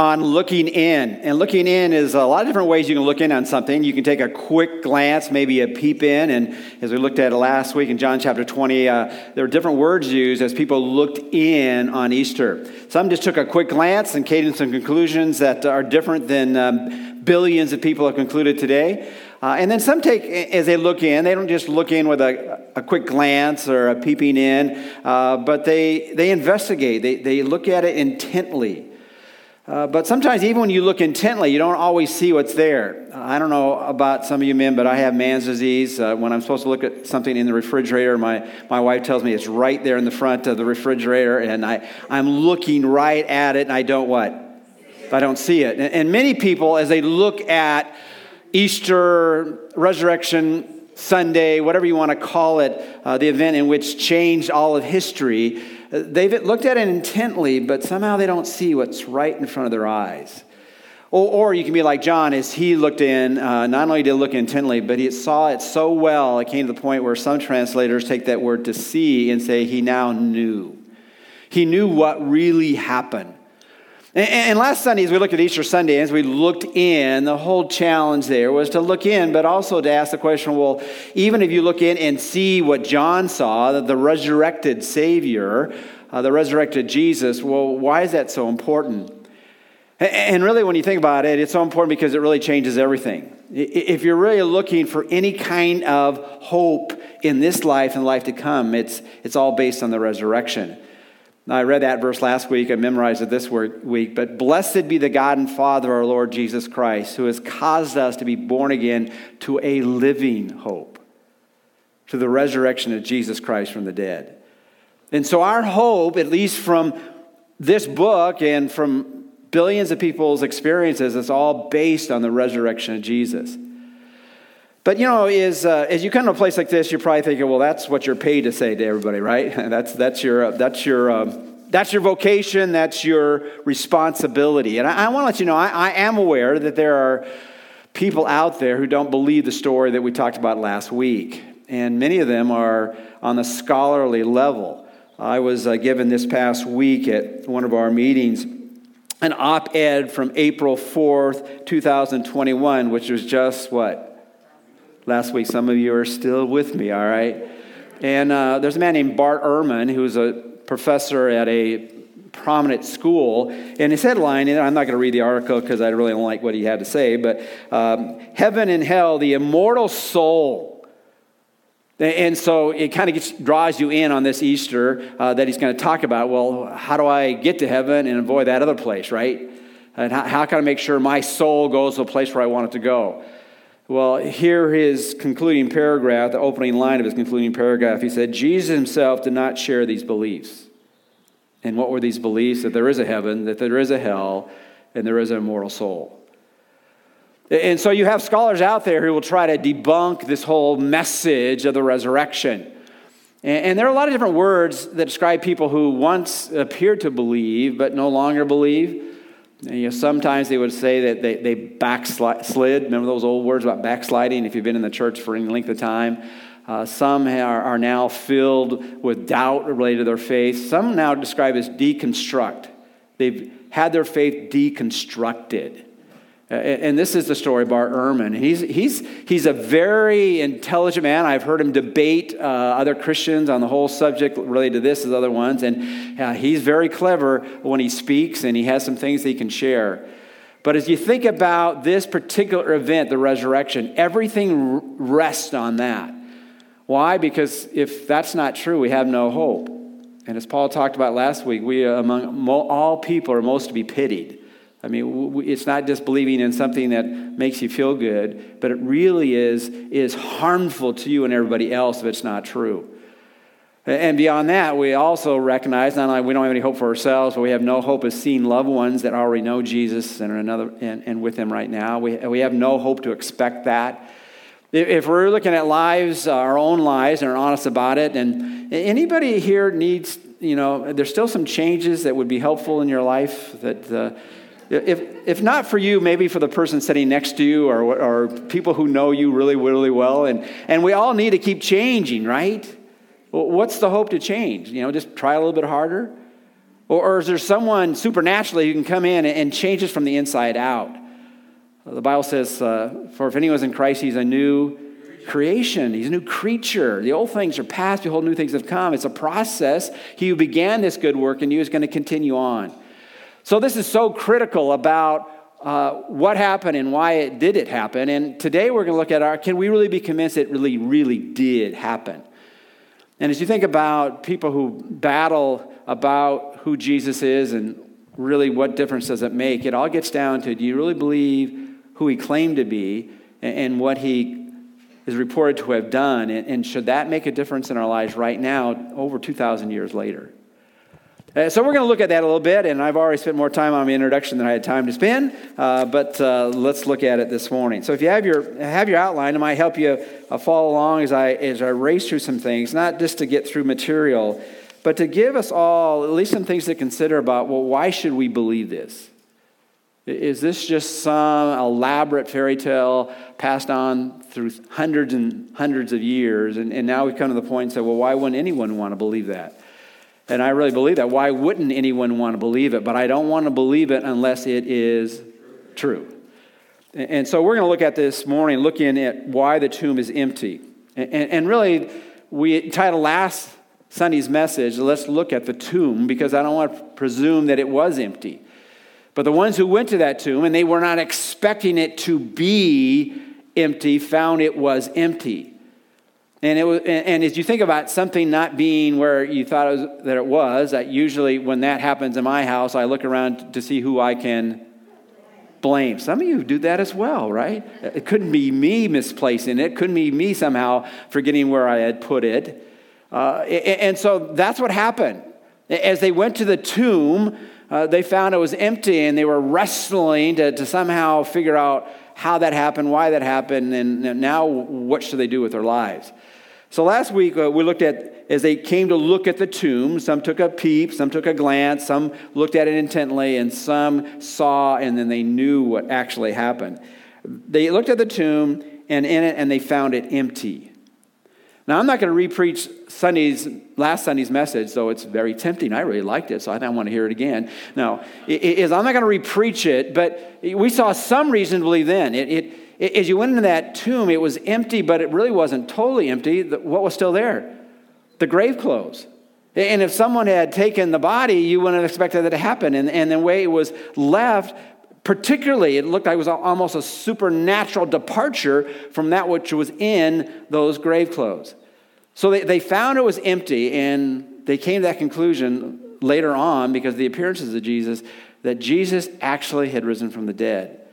on looking in. And looking in is a lot of different ways you can look in on something. You can take a quick glance, maybe a peep in. And as we looked at last week in John chapter 20, uh, there were different words used as people looked in on Easter. Some just took a quick glance and came to some conclusions that are different than um, billions of people have concluded today. Uh, and then some take, as they look in, they don't just look in with a, a quick glance or a peeping in, uh, but they, they investigate. They, they look at it intently. Uh, but sometimes, even when you look intently, you don't always see what's there. I don't know about some of you men, but I have man's disease. Uh, when I'm supposed to look at something in the refrigerator, my, my wife tells me it's right there in the front of the refrigerator, and I, I'm looking right at it, and I don't what? I don't see it. And, and many people, as they look at Easter, resurrection, Sunday, whatever you want to call it, uh, the event in which changed all of history, They've looked at it intently, but somehow they don't see what's right in front of their eyes. Or, or you can be like John, as he looked in, uh, not only did he look intently, but he saw it so well, it came to the point where some translators take that word to see and say he now knew. He knew what really happened. And, last Sunday, as we looked at Easter Sunday, as we looked in, the whole challenge there was to look in, but also to ask the question well, even if you look in and see what John saw, the resurrected Savior, uh, the resurrected Jesus, well, why is that so important? And really, when you think about it, it's so important because it really changes everything. If you're really looking for any kind of hope in this life and life to come, it's, it's all based on the resurrection. Now, I read that verse last week. I memorized it this week. But blessed be the God and Father, our Lord Jesus Christ, who has caused us to be born again to a living hope, to the resurrection of Jesus Christ from the dead. And so, our hope, at least from this book and from billions of people's experiences, is all based on the resurrection of Jesus. But you know, is uh, as you come to a place like this, you're probably thinking, well, that's what you're paid to say to everybody, right? that's that's your uh, that's your um, that's your vocation, that's your responsibility. And I, I want to let you know, I, I am aware that there are people out there who don't believe the story that we talked about last week, and many of them are on the scholarly level. I was uh, given this past week at one of our meetings an op ed from April 4th, 2021, which was just what? Last week. Some of you are still with me, all right? And uh, there's a man named Bart Ehrman who's a professor at a prominent school. And his headline, and I'm not going to read the article because I really don't like what he had to say, but um, Heaven and Hell, the Immortal Soul. And so it kind of draws you in on this Easter uh, that he's going to talk about. Well, how do I get to heaven and avoid that other place, right? And how, how can I make sure my soul goes to a place where I want it to go? Well, here his concluding paragraph, the opening line of his concluding paragraph, he said, Jesus himself did not share these beliefs. And what were these beliefs? That there is a heaven, that there is a hell, and there is an immortal soul. And so you have scholars out there who will try to debunk this whole message of the resurrection. And, there are a lot of different words that describe people who once appeared to believe but no longer believe. You know, sometimes they would say that they, they backslid. Remember those old words about backsliding if you've been in the church for any length of time? Uh, some are, are now filled with doubt related to their faith. Some now describe as deconstruct. They've had their faith deconstructed. And this is the story of Bart Ehrman. He's, he's, he's a very intelligent man. I've heard him debate uh, other Christians on the whole subject related to this as other ones. And uh, he's very clever when he speaks, and he has some things that he can share. But as you think about this particular event, the resurrection, everything rests on that. Why? Because if that's not true, we have no hope. And as Paul talked about last week, we among all people are most to be pitied. I mean, it's not just believing in something that makes you feel good, but it really is, is harmful to you and everybody else if it's not true. And beyond that, we also recognize not only we don't have any hope for ourselves, but we have no hope of seeing loved ones that already know Jesus and are another and, and with Him right now. We, we have no hope to expect that. If we're looking at lives, uh, our own lives, and are honest about it, and anybody here needs, you know, there's still some changes that would be helpful in your life that. Uh, if, if not for you, maybe for the person sitting next to you or, or people who know you really, really well. And, and we all need to keep changing, right? What's the hope to change? You know, just try a little bit harder? Or, or is there someone supernaturally who can come in and change us from the inside out? The Bible says, uh, For if anyone's in Christ, he's a new creation. He's a new creature. The old things are past, behold, new things have come. It's a process. He who began this good work in you is going to continue on. So, this is so critical about uh, what happened and why it did it happen. And today we're going to look at our can we really be convinced it really, really did happen? And as you think about people who battle about who Jesus is and really what difference does it make, it all gets down to do you really believe who he claimed to be and what he is reported to have done? And should that make a difference in our lives right now, over 2,000 years later? Uh, so we're going to look at that a little bit, and I've already spent more time on the introduction than I had time to spend, uh, but uh, let's look at it this morning. So if you have your have your outline, it might help you uh, follow along as I as I race through some things, not just to get through material, but to give us all at least some things to consider about. Well, why should we believe this? Is this just some elaborate fairy tale passed on through hundreds and hundreds of years, and, and now we've come to the point and say, well, why wouldn't anyone want to believe that? And I really believe that. Why wouldn't anyone want to believe it? But I don't want to believe it unless it is true. And so we're going to look at this morning, looking at why the tomb is empty. And, really, we titled last Sunday's message, Let's Look at the Tomb, because I don't want to presume that it was empty. But the ones who went to that tomb and they were not expecting it to be empty found it was empty. And, it was, and as you think about something not being where you thought it was, that it was, that usually when that happens in my house, I look around to see who I can blame. Some of you do that as well, right? It couldn't be me misplacing it. It couldn't be me somehow forgetting where I had put it. Uh, and so that's what happened. As they went to the tomb, uh, they found it was empty and they were wrestling to, to somehow figure out how that happened, why that happened, and now what should they do with their lives. So last week uh, we looked at as they came to look at the tomb, some took a peep, some took a glance, some looked at it intently, and some saw and then they knew what actually happened. They looked at the tomb and in it and they found it empty. Now I'm not going to repreach Sunday's last Sunday's message, though it's very tempting. I really liked it, so I I want to hear it again. Now, is I'm not going to repreach it, but we saw some reason to believe then. It, it as you went into that tomb, it was empty, but it really wasn't totally empty. What was still there? The grave clothes. And if someone had taken the body, you wouldn't have expected that to happen. And, and the way it was left, particularly, it looked like it was almost a supernatural departure from that which was in those grave clothes. So they, they found it was empty, and they came to that conclusion later on because of the appearances of Jesus that Jesus actually had risen from the dead.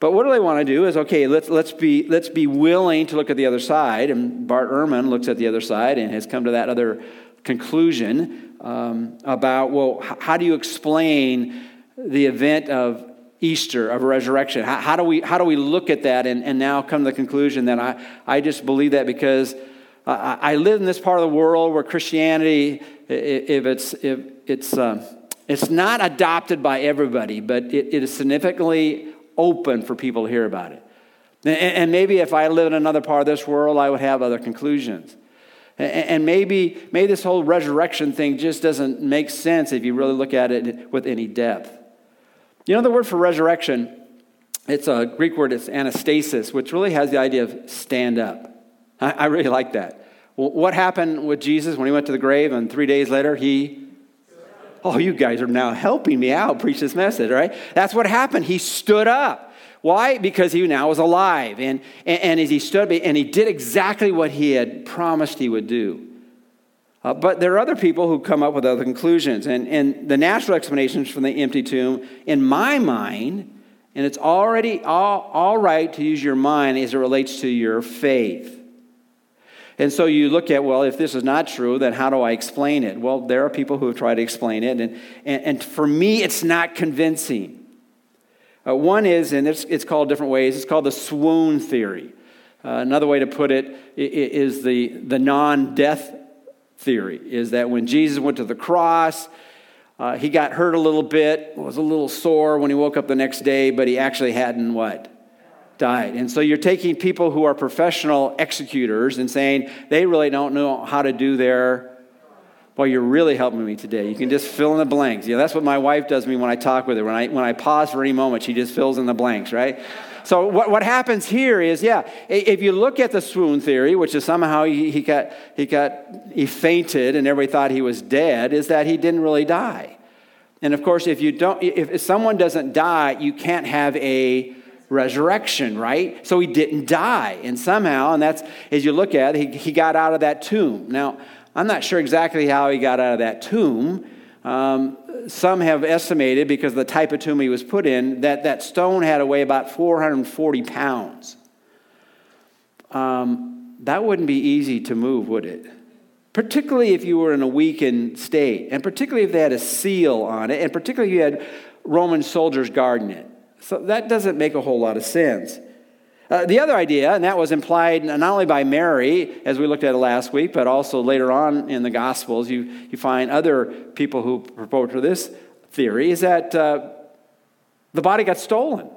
But what do they want to do is okay, let's, let's, be, let's be willing to look at the other side. And Bart Ehrman looks at the other side and has come to that other conclusion um, about, well, how do you explain the event of Easter, of resurrection? How, how, do, we, how do we look at that and, and now come to the conclusion that I, I just believe that because I, live in this part of the world where Christianity, if it's, if it's, uh, it's not adopted by everybody, but it, it is significantly open for people to hear about it. And maybe if I live in another part of this world, I would have other conclusions. And maybe, maybe this whole resurrection thing just doesn't make sense if you really look at it with any depth. You know, the word for resurrection, it's a Greek word, it's anastasis, which really has the idea of stand up. I, I really like that. Well, what happened with Jesus when he went to the grave and three days later he Oh, you guys are now helping me out preach this message, right? That's what happened. He stood up. Why? Because he now was alive. And, and, and as he stood up, and he did exactly what he had promised he would do. Uh, but there are other people who come up with other conclusions. And, and the natural explanations from the empty tomb, in my mind, and it's already all, all right to use your mind as it relates to your faith. And so you look at, well, if this is not true, then how do I explain it? Well, there are people who have tried to explain it, and, and, and for me, it's not convincing. Uh, one is, and it's, it's called different ways, it's called the swoon theory. Uh, another way to put it is the, the non death theory, is that when Jesus went to the cross, uh, he got hurt a little bit, was a little sore when he woke up the next day, but he actually hadn't what? Died. And so you're taking people who are professional executors and saying they really don't know how to do their Boy, you're really helping me today. You can just fill in the blanks. Yeah, that's what my wife does to me when I talk with her. When I, when I pause for any moment, she just fills in the blanks, right? So what, what happens here is, yeah, if you look at the swoon theory, which is somehow he, he, got, he, got, he fainted and everybody thought he was dead, is that he didn't really die. And of course, if you don't, if someone doesn't die, you can't have a resurrection, right? So he didn't die. And somehow, and that's, as you look at it, he, he got out of that tomb. Now, I'm not sure exactly how he got out of that tomb. Um, some have estimated, because the type of tomb he was put in, that that stone had to weigh about 440 pounds. Um, that wouldn't be easy to move, would it? Particularly if you were in a weakened state, and particularly if they had a seal on it, and particularly if you had Roman soldiers guarding it. So that doesn't make a whole lot of sense. Uh, the other idea, and that was implied not only by Mary, as we looked at it last week, but also later on in the Gospels, you, you find other people who propose to this theory, is that uh, the body got stolen.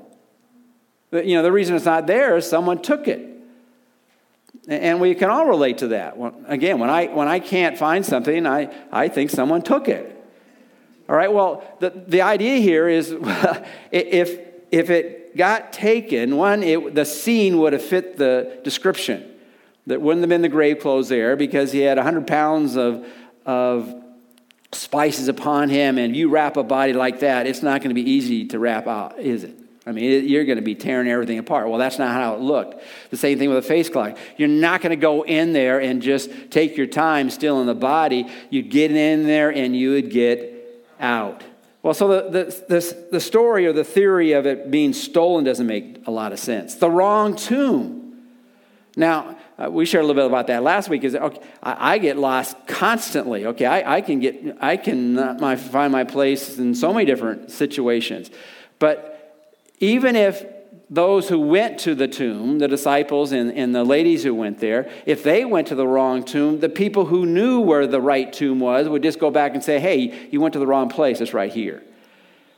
You know, the reason it's not there is someone took it. And we can all relate to that. Again, when I, when I can't find something, I, I think someone took it. All right, well, the, the idea here is if, if it got taken, one, it, the scene would have fit the description. That wouldn't have been the grave clothes there because he had 100 pounds of, of spices upon him, and you wrap a body like that, it's not going to be easy to wrap out, is it? I mean, you're going to be tearing everything apart. Well, that's not how it looked. The same thing with a face cloth. You're not going to go in there and just take your time still in the body. You'd get in there and you would get out. Well, so the, the, the, the, story or the theory of it being stolen doesn't make a lot of sense. The wrong tomb. Now, uh, we shared a little bit about that last week. Is okay, I, I get lost constantly. Okay, I, I can get I can uh, my, find my place in so many different situations, but even if those who went to the tomb, the disciples and, and the ladies who went there, if they went to the wrong tomb, the people who knew where the right tomb was would just go back and say, hey, you went to the wrong place, it's right here.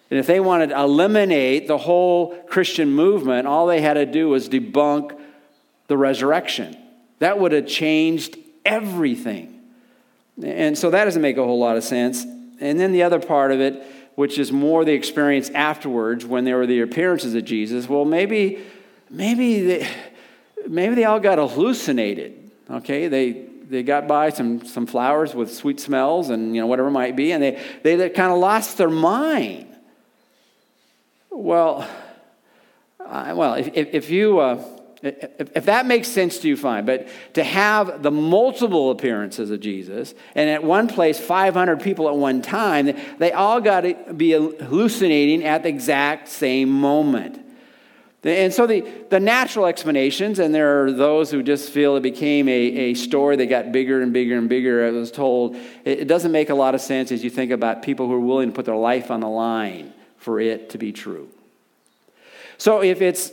And if they wanted to eliminate the whole Christian movement, all they had to do was debunk the resurrection. That would have changed everything. And so that doesn't make a whole lot of sense. And then the other part of it, which is more the experience afterwards when there were the appearances of Jesus, well, maybe, maybe, they, maybe they all got hallucinated. Okay, they, they got by some, some flowers with sweet smells and you know whatever might be, and they, they, they kind of lost their mind. Well, uh, well, if, if you. Uh, if, that makes sense to you, fine. But to have the multiple appearances of Jesus, and at one place, 500 people at one time, they all got to be hallucinating at the exact same moment. And so the, the natural explanations, and there are those who just feel it became a, a story that got bigger and bigger and bigger, it was told. It, it doesn't make a lot of sense as you think about people who are willing to put their life on the line for it to be true. So if it's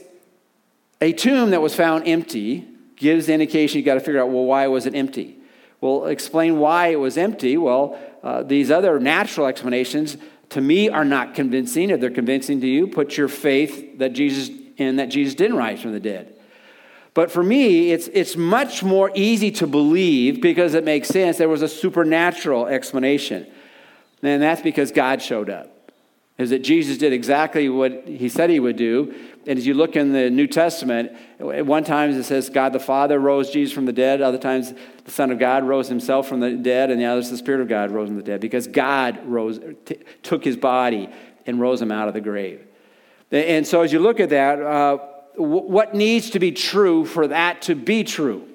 a tomb that was found empty gives the indication you've got to figure out, well, why was it empty? Well, explain why it was empty. Well, uh, these other natural explanations to me are not convincing. If they're convincing to you, put your faith that Jesus in that Jesus didn't rise from the dead. But for me, it's, it's much more easy to believe because it makes sense. There was a supernatural explanation. And that's because God showed up is that Jesus did exactly what he said he would do. And as you look in the New Testament, at one time it says God the Father rose Jesus from the dead, other times the Son of God rose himself from the dead, and the others the Spirit of God rose from the dead because God rose, t- took his body and rose him out of the grave. And so as you look at that, uh, what needs to be true for that to be true?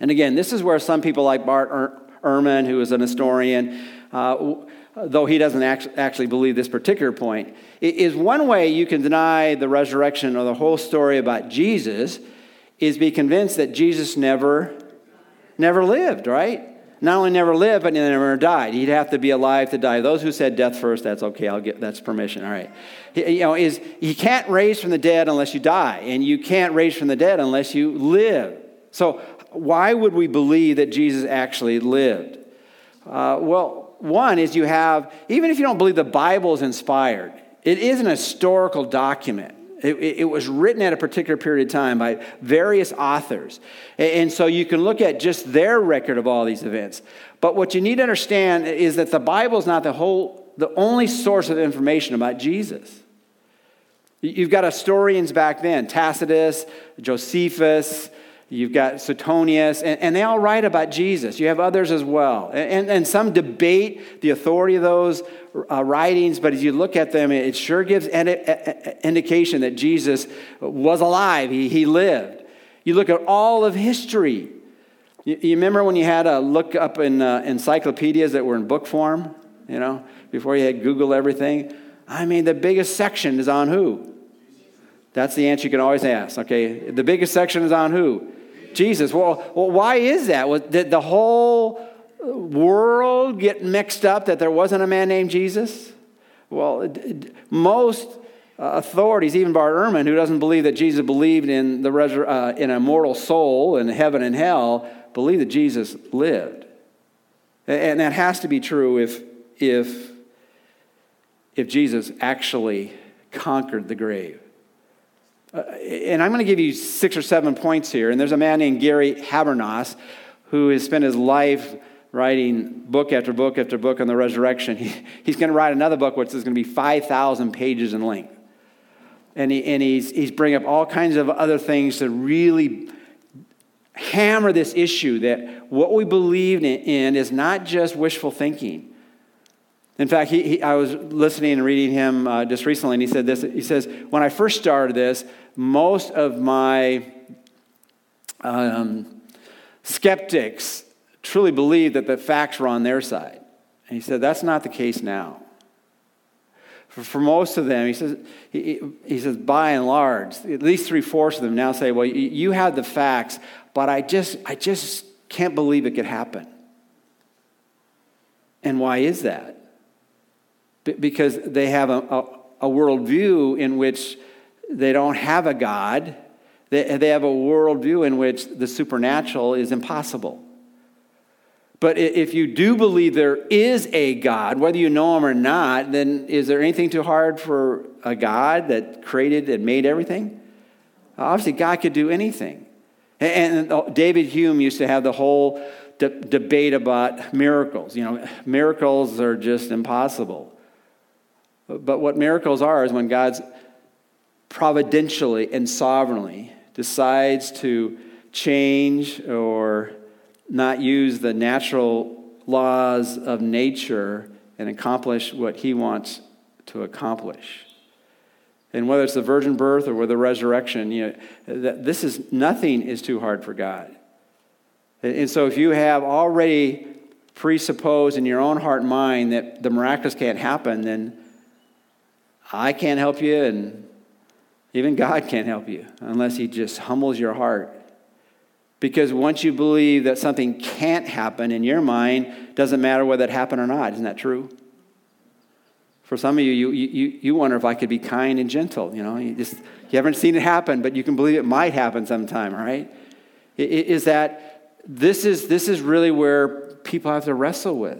And again, this is where some people like Bart Ehrman, who is an historian, uh, though he doesn't actually believe this particular point, is one way you can deny the resurrection or the whole story about Jesus is be convinced that Jesus never, never lived, right? Not only never lived, but never died. He'd have to be alive to die. Those who said death first, that's okay. I'll get that's permission. All right. He, you know, is he can't raise from the dead unless you die, and you can't raise from the dead unless you live. So why would we believe that Jesus actually lived? Uh, well, one is you have, even if you don't believe the Bible is inspired, it is an historical document. It, it, was written at a particular period of time by various authors. And so you can look at just their record of all these events. But what you need to understand is that the Bible is not the whole, the only source of information about Jesus. You've got historians back then Tacitus, Josephus, you've got Suetonius, and, and, they all write about Jesus. You have others as well. And, and some debate the authority of those uh, writings, but as you look at them, it sure gives an indication that Jesus was alive, he, he lived. You look at all of history. You, you remember when you had a look up in uh, encyclopedias that were in book form, you know, before you had Google everything? I mean, the biggest section is on who? That's the answer you can always ask. Okay, the biggest section is on who? Jesus. Well, well why is that? Did the whole world get mixed up that there wasn't a man named Jesus? Well, most authorities, even Bart Ehrman, who doesn't believe that Jesus believed in, the resur- uh, in a mortal soul in heaven and hell, believe that Jesus lived. And that has to be true if, if, if Jesus actually conquered the grave. Uh, and I'm going to give you six or seven points here. And there's a man named Gary Habermas who has spent his life writing book after book after book on the resurrection. He, he's going to write another book which is going to be 5,000 pages in length. And, he, and he's, he's bringing up all kinds of other things to really hammer this issue that what we believe in is not just wishful thinking. In fact, he, he, I was listening and reading him uh, just recently, and he said this. He says, When I first started this, most of my um, skeptics truly believed that the facts were on their side. And he said, That's not the case now. For, for most of them, he says, he, he says, by and large, at least three fourths of them now say, Well, you, you have the facts, but I just, I just can't believe it could happen. And why is that? Because they have a, a, a worldview in which they don't have a God. They, they have a worldview in which the supernatural is impossible. But if you do believe there is a God, whether you know him or not, then is there anything too hard for a God that created and made everything? Obviously, God could do anything. And oh, David Hume used to have the whole de- debate about miracles. You know, miracles are just impossible. But what miracles are is when God's providentially and sovereignly decides to change or not use the natural laws of nature and accomplish what he wants to accomplish. And whether it's the virgin birth or the resurrection, you know, this is nothing is too hard for God. And so if you have already presupposed in your own heart and mind that the miraculous can't happen, then I can't help you, and even God can't help you unless He just humbles your heart. Because once you believe that something can't happen in your mind, doesn't matter whether it happened or not. Isn't that true? For some of you, you, you, you wonder if I could be kind and gentle. You know, you just you haven't seen it happen, but you can believe it might happen sometime. Right? Is that this is this is really where people have to wrestle with.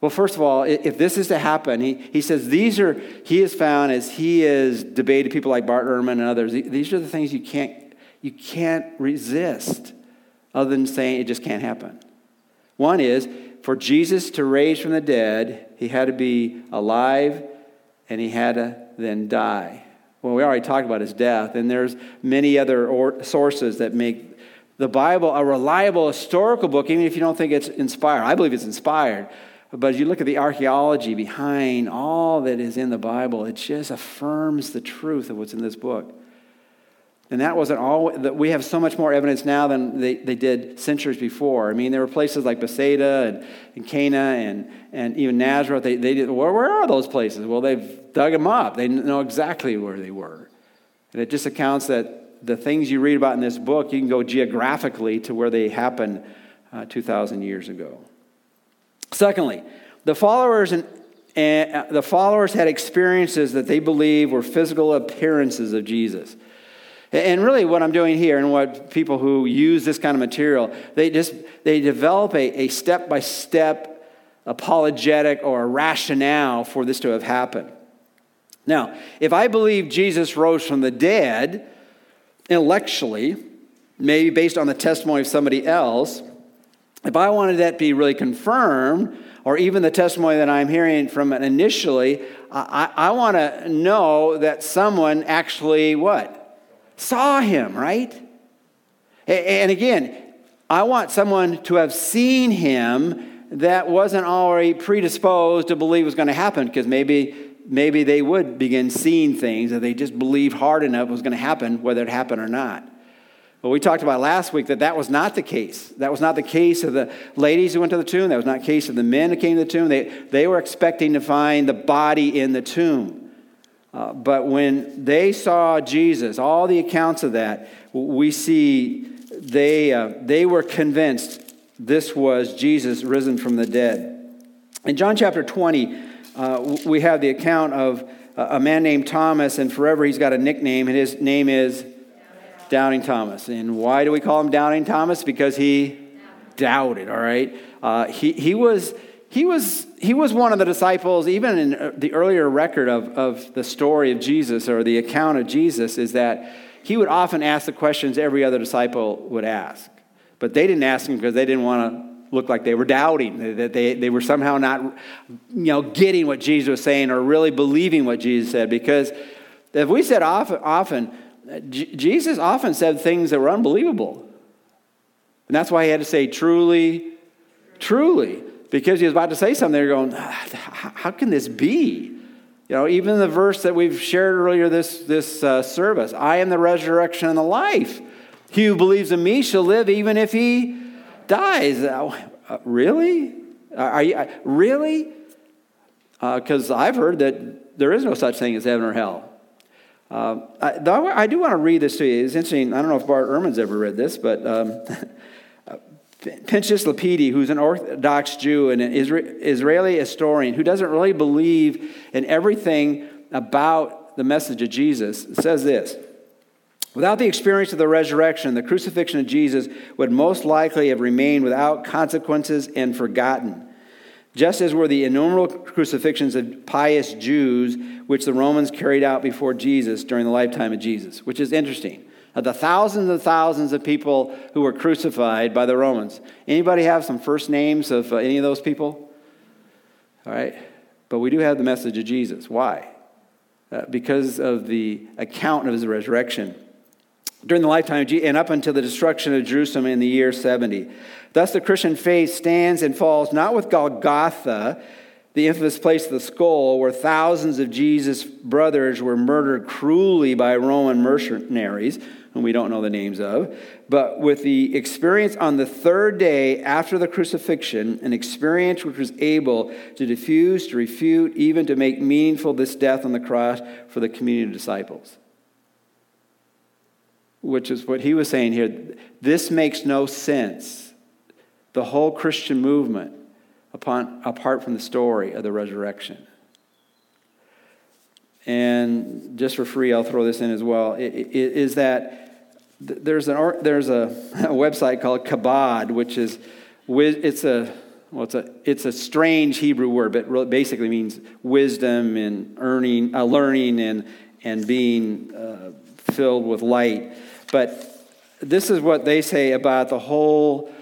Well, first of all, if this is to happen, he, he says these are, he has found as he has debated people like Bart Ehrman and others, these are the things you can't, you can't resist other than saying it just can't happen. One is for Jesus to raise from the dead, he had to be alive and he had to then die. Well, we already talked about his death, and there's many other or, sources that make the Bible a reliable historical book, even if you don't think it's inspired. I believe it's inspired. But as you look at the archaeology behind all that is in the Bible, it just affirms the truth of what's in this book. And that wasn't all, that we have so much more evidence now than they, they did centuries before. I mean, there were places like Bethsaida and, and Cana and, and even Nazareth. They, they did, where, where are those places? Well, they've dug them up. They know exactly where they were. And it just accounts that the things you read about in this book, you can go geographically to where they happened uh, 2,000 years ago. Secondly, the followers and and uh, the followers had experiences that they believe were physical appearances of Jesus. And really, what I'm doing here, and what people who use this kind of material, they just they develop a step by step apologetic or a rationale for this to have happened. Now, if I believe Jesus rose from the dead, intellectually, maybe based on the testimony of somebody else, if I wanted that to be really confirmed, or even the testimony that I'm hearing from it initially, I, I want to know that someone actually what? Saw him, right? And again, I want someone to have seen him that wasn't already predisposed to believe was going to happen because maybe maybe they would begin seeing things that they just believed hard enough was going to happen whether it happened or not well, we talked about last week that that was not the case. That was not the case of the ladies who went to the tomb. That was not the case of the men who came to the tomb. They, they were expecting to find the body in the tomb. Uh, but when they saw Jesus, all the accounts of that, we see they, uh, they were convinced this was Jesus risen from the dead. In John chapter 20, uh, we have the account of a man named Thomas, and forever he's got a nickname, and his name is Doubting Thomas. And why do we call him Doubting Thomas? Because he doubted, all right? Uh, he, he, was, he, was, he was one of the disciples, even in uh, the earlier record of, of the story of Jesus or the account of Jesus, is that he would often ask the questions every other disciple would ask. But they didn't ask him because they didn't want to look like they were doubting, that they, they were somehow not you know, getting what Jesus was saying or really believing what Jesus said. Because if we said often, often Jesus often said things that were unbelievable. And that's why he had to say, truly, truly, because he was about to say something. They're going, how can this be? You know, even the verse that we've shared earlier this, this uh, service I am the resurrection and the life. He who believes in me shall live even if he dies. Uh, really? Are you, uh, really? Because uh, I've heard that there is no such thing as heaven or hell. Uh, I, I, do want to read this to you. It's interesting. I don't know if Bart Ehrman's ever read this, but um, Pinchas Lapide, who's an Orthodox Jew and an Israeli historian who doesn't really believe in everything about the message of Jesus, says this. Without the experience of the resurrection, the crucifixion of Jesus would most likely have remained without consequences and forgotten just as were the innumerable crucifixions of pious Jews, which the Romans carried out before Jesus during the lifetime of Jesus, which is interesting. Of the thousands and thousands of people who were crucified by the Romans, anybody have some first names of uh, any of those people? All right, but we do have the message of Jesus. Why? Uh, because of the account of his resurrection during the lifetime of Jesus and up until the destruction of Jerusalem in the year 70. Thus, the Christian faith stands and falls not with Golgotha, the infamous place of the skull, where thousands of Jesus' brothers were murdered cruelly by Roman mercenaries, whom we don't know the names of, but with the experience on the third day after the crucifixion, an experience which was able to diffuse, to refute, even to make meaningful this death on the cross for the community of disciples. Which is what he was saying here. This makes no sense the whole Christian movement upon, apart from the story of the resurrection. And just for free, I'll throw this in as well. It, it, is that there's, an, there's a, a website called Chabad, which is it's a well, it's a it's a strange Hebrew word, but it basically means wisdom and earning, uh, learning, and and being uh, filled with light. But this is what they say about the whole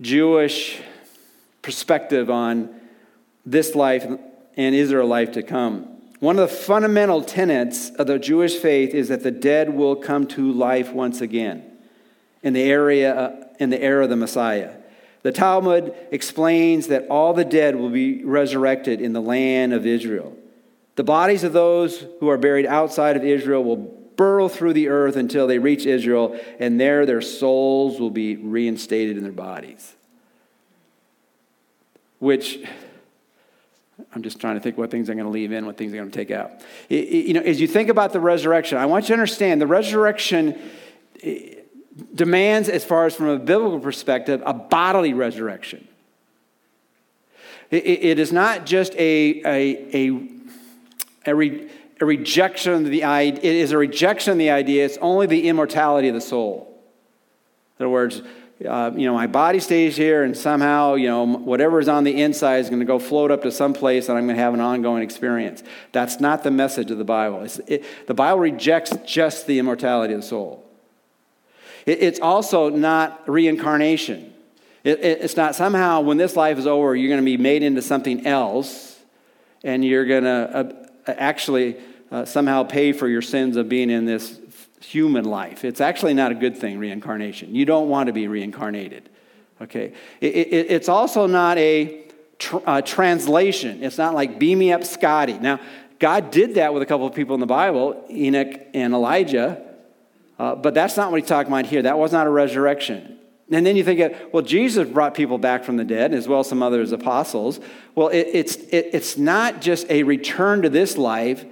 Jewish perspective on this life and is there a life to come. One of the fundamental tenets of the Jewish faith is that the dead will come to life once again in the area uh, in the era of the Messiah. The Talmud explains that all the dead will be resurrected in the land of Israel. The bodies of those who are buried outside of Israel will burrow through the earth until they reach Israel, and there their souls will be reinstated in their bodies. Which, I'm just trying to think what things I'm going to leave in, what things I'm going to take out. you know, as you think about the resurrection, I want you to understand the resurrection eh, demands, as far as from a biblical perspective, a bodily resurrection. it is not just a, a, a, a a rejection of the idea, it is a rejection of the idea, it's only the immortality of the soul. In other words, uh, you know, my body stays here and somehow, you know, whatever is on the inside is going to go float up to some place and I'm going to have an ongoing experience. That's not the message of the Bible. It, the Bible rejects just the immortality of the soul. It, it's also not reincarnation. It, it's not somehow when this life is over, you're going to be made into something else and you're going to uh, actually uh, somehow pay for your sins of being in this human life. It's actually not a good thing, reincarnation. You don't want to be reincarnated. Okay? It, it, it's also not a tr- uh, translation. It's not like beam me up, Scotty. Now, God did that with a couple of people in the Bible, Enoch and Elijah, uh, but that's not what he's talking about here. That was not a resurrection. And then you think, well, Jesus brought people back from the dead, as well as some others apostles. Well, it, it's, it, it's not just a return to this life,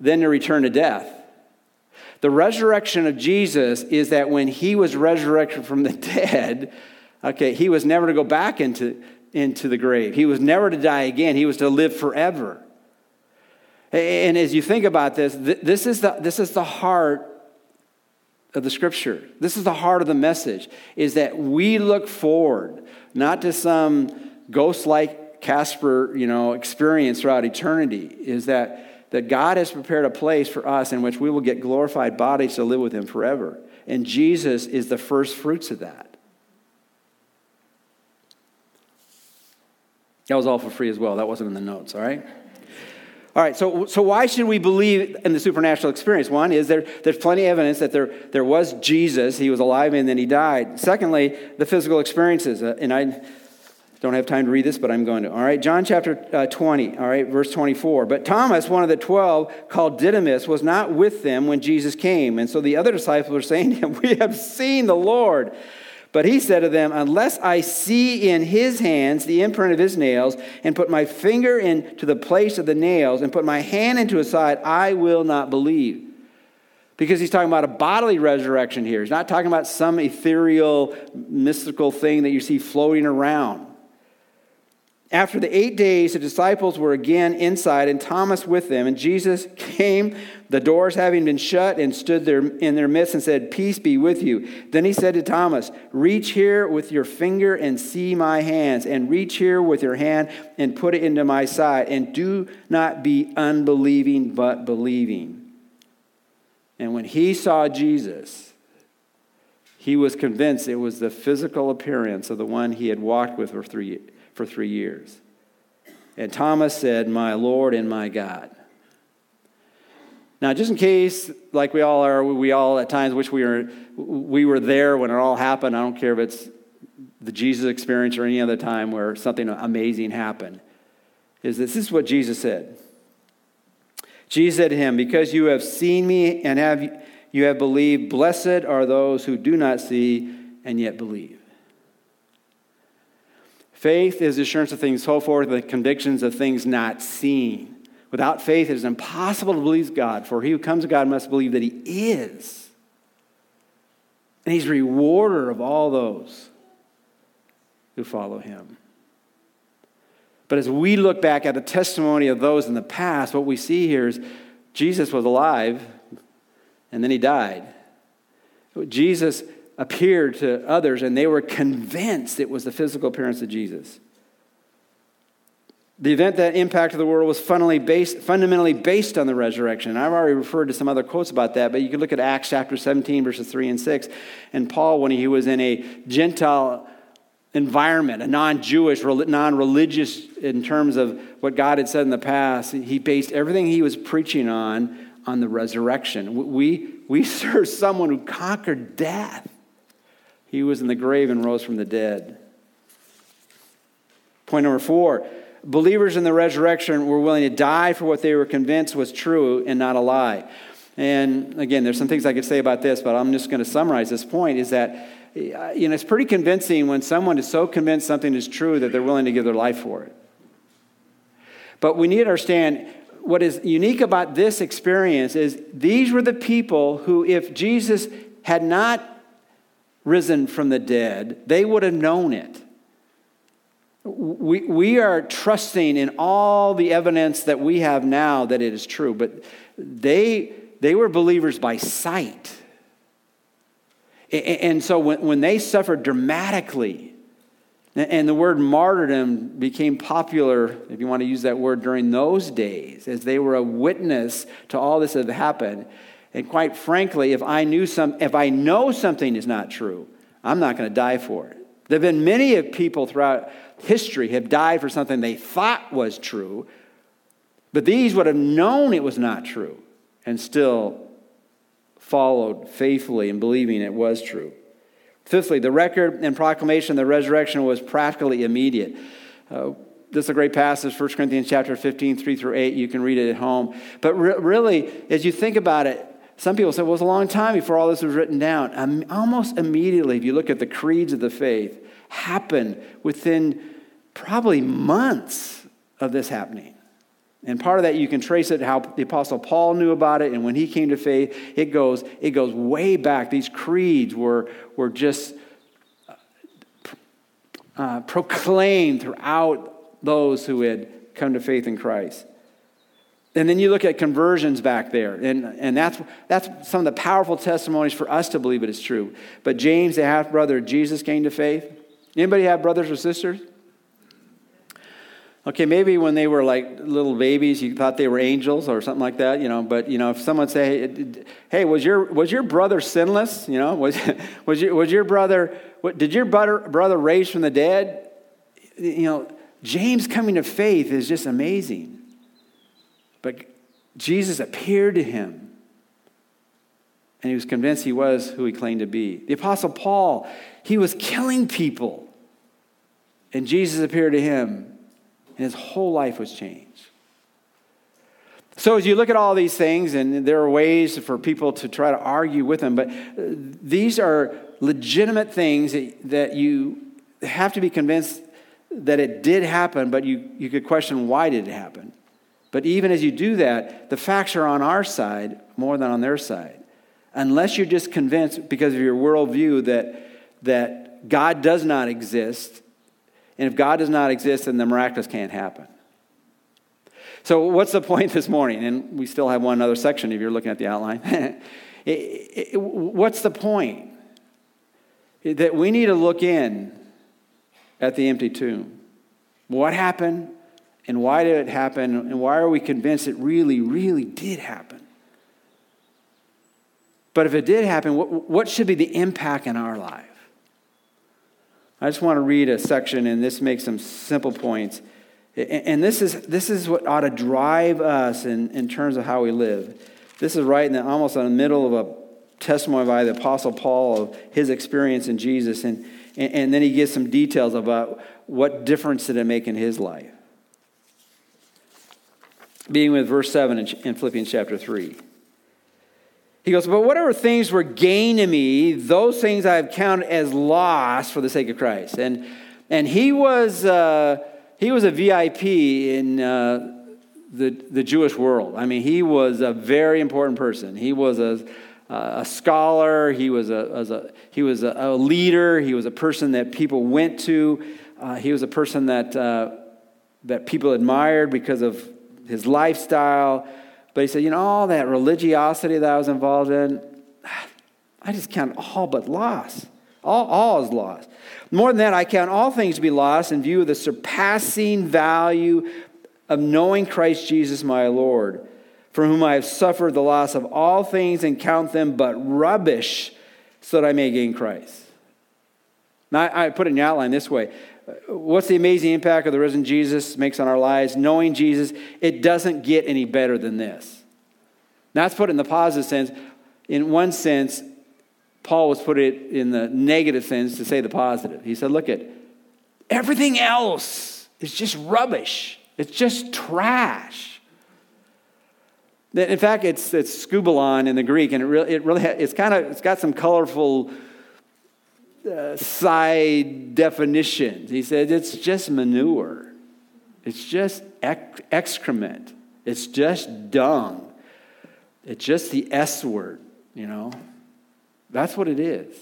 then a return to death. The resurrection of Jesus is that when he was resurrected from the dead, okay, he was never to go back into, into the grave. He was never to die again. He was to live forever. And as you think about this, this is the, this is the heart of the scripture. This is the heart of the message is that we look forward not to some ghost-like Casper, you know, experience throughout eternity is that that God has prepared a place for us in which we will get glorified bodies to live with Him forever. And Jesus is the first fruits of that. That was all for free as well. That wasn't in the notes, all right? All right, so, so why should we believe in the supernatural experience? One is there, there's plenty of evidence that there, there was Jesus, he was alive and then he died. Secondly, the physical experiences. Uh, and I don't have time to read this, but I'm going to. All right, John chapter uh, 20, all right, verse 24. But Thomas, one of the twelve, called Didymus, was not with them when Jesus came. And so the other disciples were saying to him, We have seen the Lord. But he said to them, Unless I see in his hands the imprint of his nails, and put my finger into the place of the nails, and put my hand into his side, I will not believe. Because he's talking about a bodily resurrection here. He's not talking about some ethereal, mystical thing that you see floating around. After the eight days, the disciples were again inside, and Thomas with them. And Jesus came, the doors having been shut, and stood there in their midst and said, Peace be with you. Then he said to Thomas, Reach here with your finger and see my hands, and reach here with your hand and put it into my side, and do not be unbelieving, but believing. And when he saw Jesus, he was convinced it was the physical appearance of the one he had walked with for three years for three years. And Thomas said, My Lord and my God. Now, just in case, like we all are, we all at times wish we were, we were there when it all happened. I don't care if it's the Jesus experience or any other time where something amazing happened. Is this, this is what Jesus said. Jesus said to him, Because you have seen me and have, you have believed, blessed are those who do not see and yet believe. Faith is assurance of things hoped for, the convictions of things not seen. Without faith, it is impossible to believe God, for he who comes to God must believe that he is. And he's rewarder of all those who follow him. But as we look back at the testimony of those in the past, what we see here is Jesus was alive and then he died. Jesus appeared to others, and they were convinced it was the physical appearance of Jesus. The event that impacted the world was fundamentally based, on the resurrection. I've already referred to some other quotes about that, but you can look at Acts chapter 17, verses 3 and 6. And Paul, when he was in a Gentile environment, a non Jewish, non religious in terms of what God had said in the past, he based everything he was preaching on on the resurrection. We, we serve someone who conquered death. He was in the grave and rose from the dead. Point number four believers in the resurrection were willing to die for what they were convinced was true and not a lie. And again, there's some things I could say about this, but I'm just going to summarize this point is that uh, you know, it's pretty convincing when someone is so convinced something is true that they're willing to give their life for it. But we need to understand what is unique about this experience is these were the people who, if Jesus had not risen from the dead, they would have known it. We, we are trusting in all the evidence that we have now that it is true, but they, they were believers by sight. And so when, when they suffered dramatically, and the word martyrdom became popular, if you want to use that word, during those days, as they were a witness to all this that happened. And quite frankly, if I knew some, if I know something is not true, I'm not going to die for it. There have been many of people throughout history have died for something they thought was true, but these would have known it was not true and still followed faithfully in believing it was true. Fifthly, the record and proclamation of the resurrection was practically immediate. Uh, this is a great passage, 1 Corinthians chapter 15, 3 through 8. You can read it at home. But re- really, as you think about it, some people say, well, it was a long time before all this was written down. Almost immediately, if you look at the creeds of the faith, happened within probably months of this happening. And part of that you can trace it how the apostle Paul knew about it and when he came to faith it goes it goes way back these creeds were were just uh, proclaimed throughout those who had come to faith in Christ. And then you look at conversions back there, and, and that's, that's some of the powerful testimonies for us to believe it is true. But James, the half brother of Jesus, came to faith. Anybody have brothers or sisters? Okay, maybe when they were like little babies, you thought they were angels or something like that, you know. But you know, if someone say, "Hey, was your was your brother sinless?" You know, was was your was your brother? What, did your brother brother raise from the dead? You know, James coming to faith is just amazing. But Jesus appeared to him, and he was convinced he was who he claimed to be. The apostle Paul, he was killing people, and Jesus appeared to him and his whole life was changed. So, as you look at all these things, and there are ways for people to try to argue with them, but uh, these are legitimate things that, that you have to be convinced that it did happen, but you, you could question why did it happen. But even as you do that, the facts are on our side more than on their side. Unless you're just convinced because of your worldview that, that God does not exist and if God does not exist, then the miraculous can't happen. So, what's the point this morning? And we still have one other section if you're looking at the outline. what's the point? That we need to look in at the empty tomb. What happened? And why did it happen? And why are we convinced it really, really did happen? But if it did happen, what, what should be the impact in our life? I just want to read a section, and this makes some simple points. And this is, this is what ought to drive us in, in terms of how we live. This is right in the, almost in the middle of a testimony by the Apostle Paul of his experience in Jesus. And, and, and then he gives some details about what difference did it make in his life. Being with verse 7 in, Philippians chapter 3. He goes, But whatever things were gain to me, those things I have counted as loss for the sake of Christ. And, and he, was, uh, he was a VIP in uh, the, the Jewish world. I mean, he was a very important person. He was a, a scholar, he was, a, a he was a, a, leader, he was a person that people went to, uh, he was a person that, uh, that people admired because of his lifestyle. But he said, you know, all that religiosity that I was involved in, I just count all but loss. All, all is lost. More than that, I count all things to be lost in view of the surpassing value of knowing Christ Jesus my Lord, for whom I have suffered the loss of all things and count them but rubbish so that I may gain Christ. Now, I put it in the outline this way what's the amazing impact of the risen Jesus makes on our lives? Knowing Jesus, it doesn't get any better than this. Now, that's put it in the positive sense. In one sense, Paul was put it in the negative sense to say the positive. He said, look at everything else is just rubbish. It's just trash. In fact, it's, it's skubalon in the Greek, and it really, it really it's kind of, it's got some colorful side definitions. He said it's just manure, it's just excrement, it's just dung, it's just the S word, you know. That's what it is.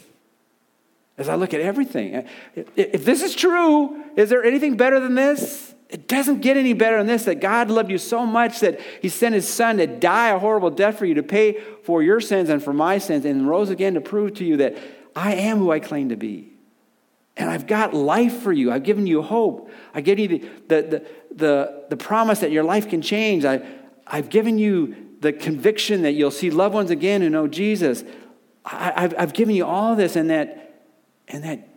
As I look at everything, if this is true, is there anything better than this? It doesn't get any better than this that God loved you so much that He sent His Son to die a horrible death for you, to pay for your sins and for my sins, and rose again to prove to you that I am who I claim to be. And I've got life for you. I've given you hope. I've given you the, the, the, the, the promise that your life can change. I, I've given you the conviction that you'll see loved ones again who know Jesus. I, have I've given you all this and that, and that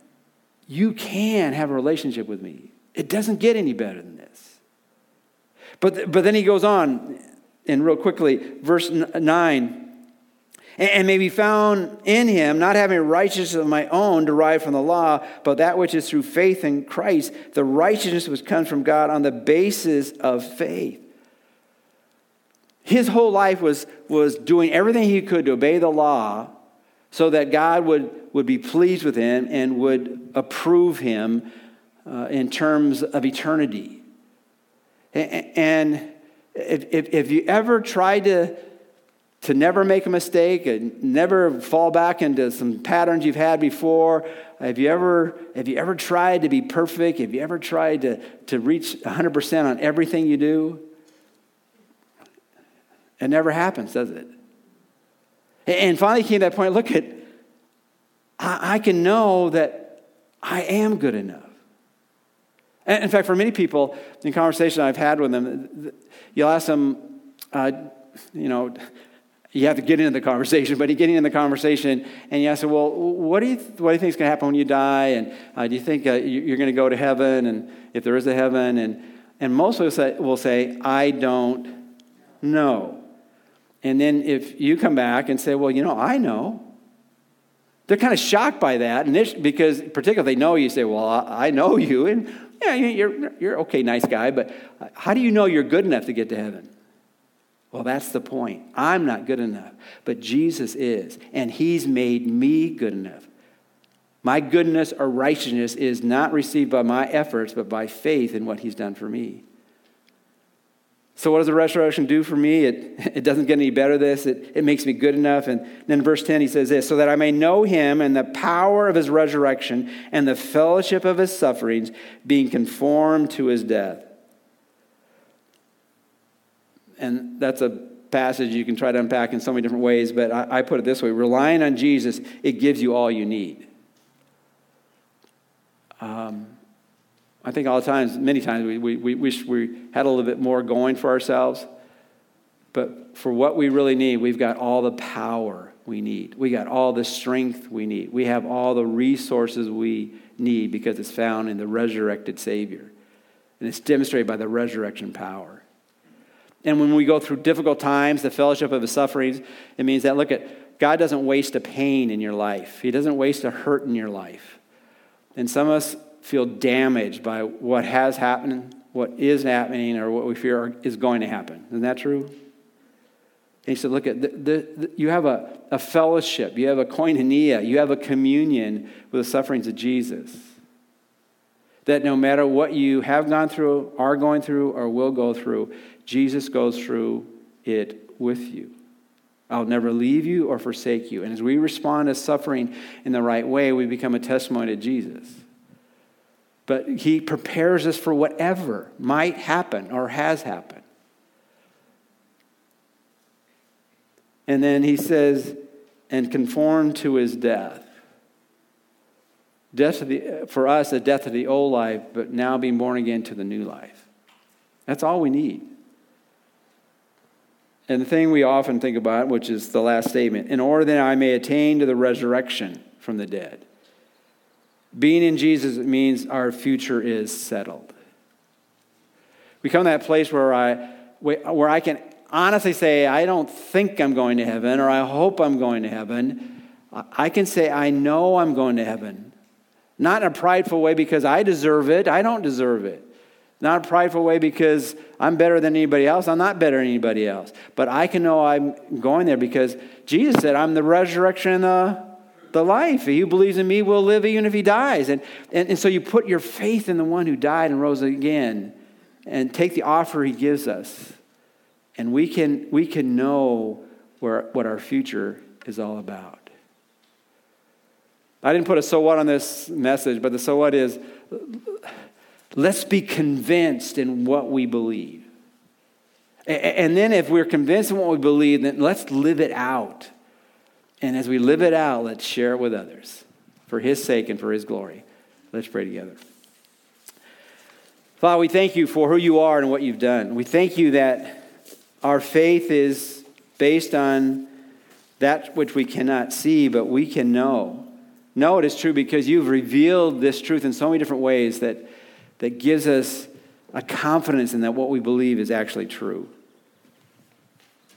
you can have a relationship with me. It doesn't get any better than this. But, but then he goes on, and real quickly, verse 9 and may be found in him, not having righteousness of my own derived from the law, but that which is through faith in Christ, the righteousness which comes from God on the basis of faith. His whole life was, was doing everything he could to obey the law so that God would, would be pleased with him and would approve him uh, in terms of eternity. And if, if, if you ever tried to to never make a mistake and never fall back into some patterns you've had before? Have you ever, have you ever tried to be perfect? Have you ever tried to, to reach 100% on everything you do? It never happens, does it? And finally came to that point look at, I, I can know that I am good enough. And in fact, for many people, in conversation I've had with them, you'll ask them, uh, you know, you have to get into the conversation, but you get into the conversation and you ask, well, what do you, what do you think is going to happen when you die? And uh, do you think uh, you're going to go to heaven? And if there is a heaven? And, and most of us will say, I don't know. And then if you come back and say, well, you know, I know. They're kind of shocked by that. And because particularly they know you say, well, I know you. And yeah, you're, you're okay, nice guy. But uh, how do you know you're good enough to get to heaven? Well, that's the point. I'm not good enough, but Jesus is, and He's made me good enough. My goodness or righteousness is not received by my efforts, but by faith in what He's done for me. So, what does the resurrection do for me? It, it doesn't get any better this. It, it makes me good enough. And then verse 10, he says this so that I may know him and the power of his resurrection and the fellowship of his sufferings, being conformed to his death and that's a passage you can try to unpack in so many different ways, but I, I put it this way relying on Jesus, it gives you all you need. Um, I think all the times, many times, we, we, we wish we had a little bit more going for ourselves. But for what we really need, we've got all the power we need. We got all the strength we need. We have all the resources we need because it's found in the resurrected Savior. And it's demonstrated by the resurrection power. And when we go through difficult times, the fellowship of his sufferings, it means that, look at, God doesn't waste a pain in your life. He doesn't waste a hurt in your life. And some of us feel damaged by what has happened, what is happening, or what we fear is going to happen. Isn't that true? And he said, look at, the, the, the, you have a, a fellowship, you have a koinonia, you have a communion with the sufferings of Jesus. That no matter what you have gone through, are going through, or will go through, Jesus goes through it with you. I'll never leave you or forsake you. And as we respond to suffering in the right way, we become a testimony to Jesus. But he prepares us for whatever might happen or has happened. And then he says, and conform to his death. Death the, for us, the death of the old life, but now being born again to the new life. That's all we need. And the thing we often think about, which is the last statement, in order that I may attain to the resurrection from the dead. Being in Jesus means our future is settled. We come to that place where I, where I can honestly say, I don't think I'm going to heaven, or I hope I'm going to heaven. I can say, I know I'm going to heaven. Not in a prideful way because I deserve it. I don't deserve it. Not a prideful way because I'm better than anybody else. I'm not better than anybody else. But I can know I'm going there because Jesus said, I'm the resurrection and the, the life. He who believes in me will live even if he dies. And, and, and so you put your faith in the one who died and rose again and take the offer he gives us. And we can, we can know where, what our future is all about. I didn't put a so what on this message, but the so what is Let's be convinced in what we believe. And then, if we're convinced in what we believe, then let's live it out. And as we live it out, let's share it with others for His sake and for His glory. Let's pray together. Father, we thank you for who you are and what you've done. We thank you that our faith is based on that which we cannot see, but we can know. Know it is true because you've revealed this truth in so many different ways that, that gives us a confidence in that what we believe is actually true.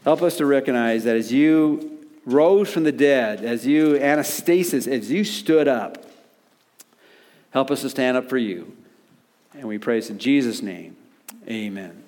Help us to recognize that as you rose from the dead, as you, anastasis, as you stood up, help us to stand up for you. And we praise in Jesus' name. Amen.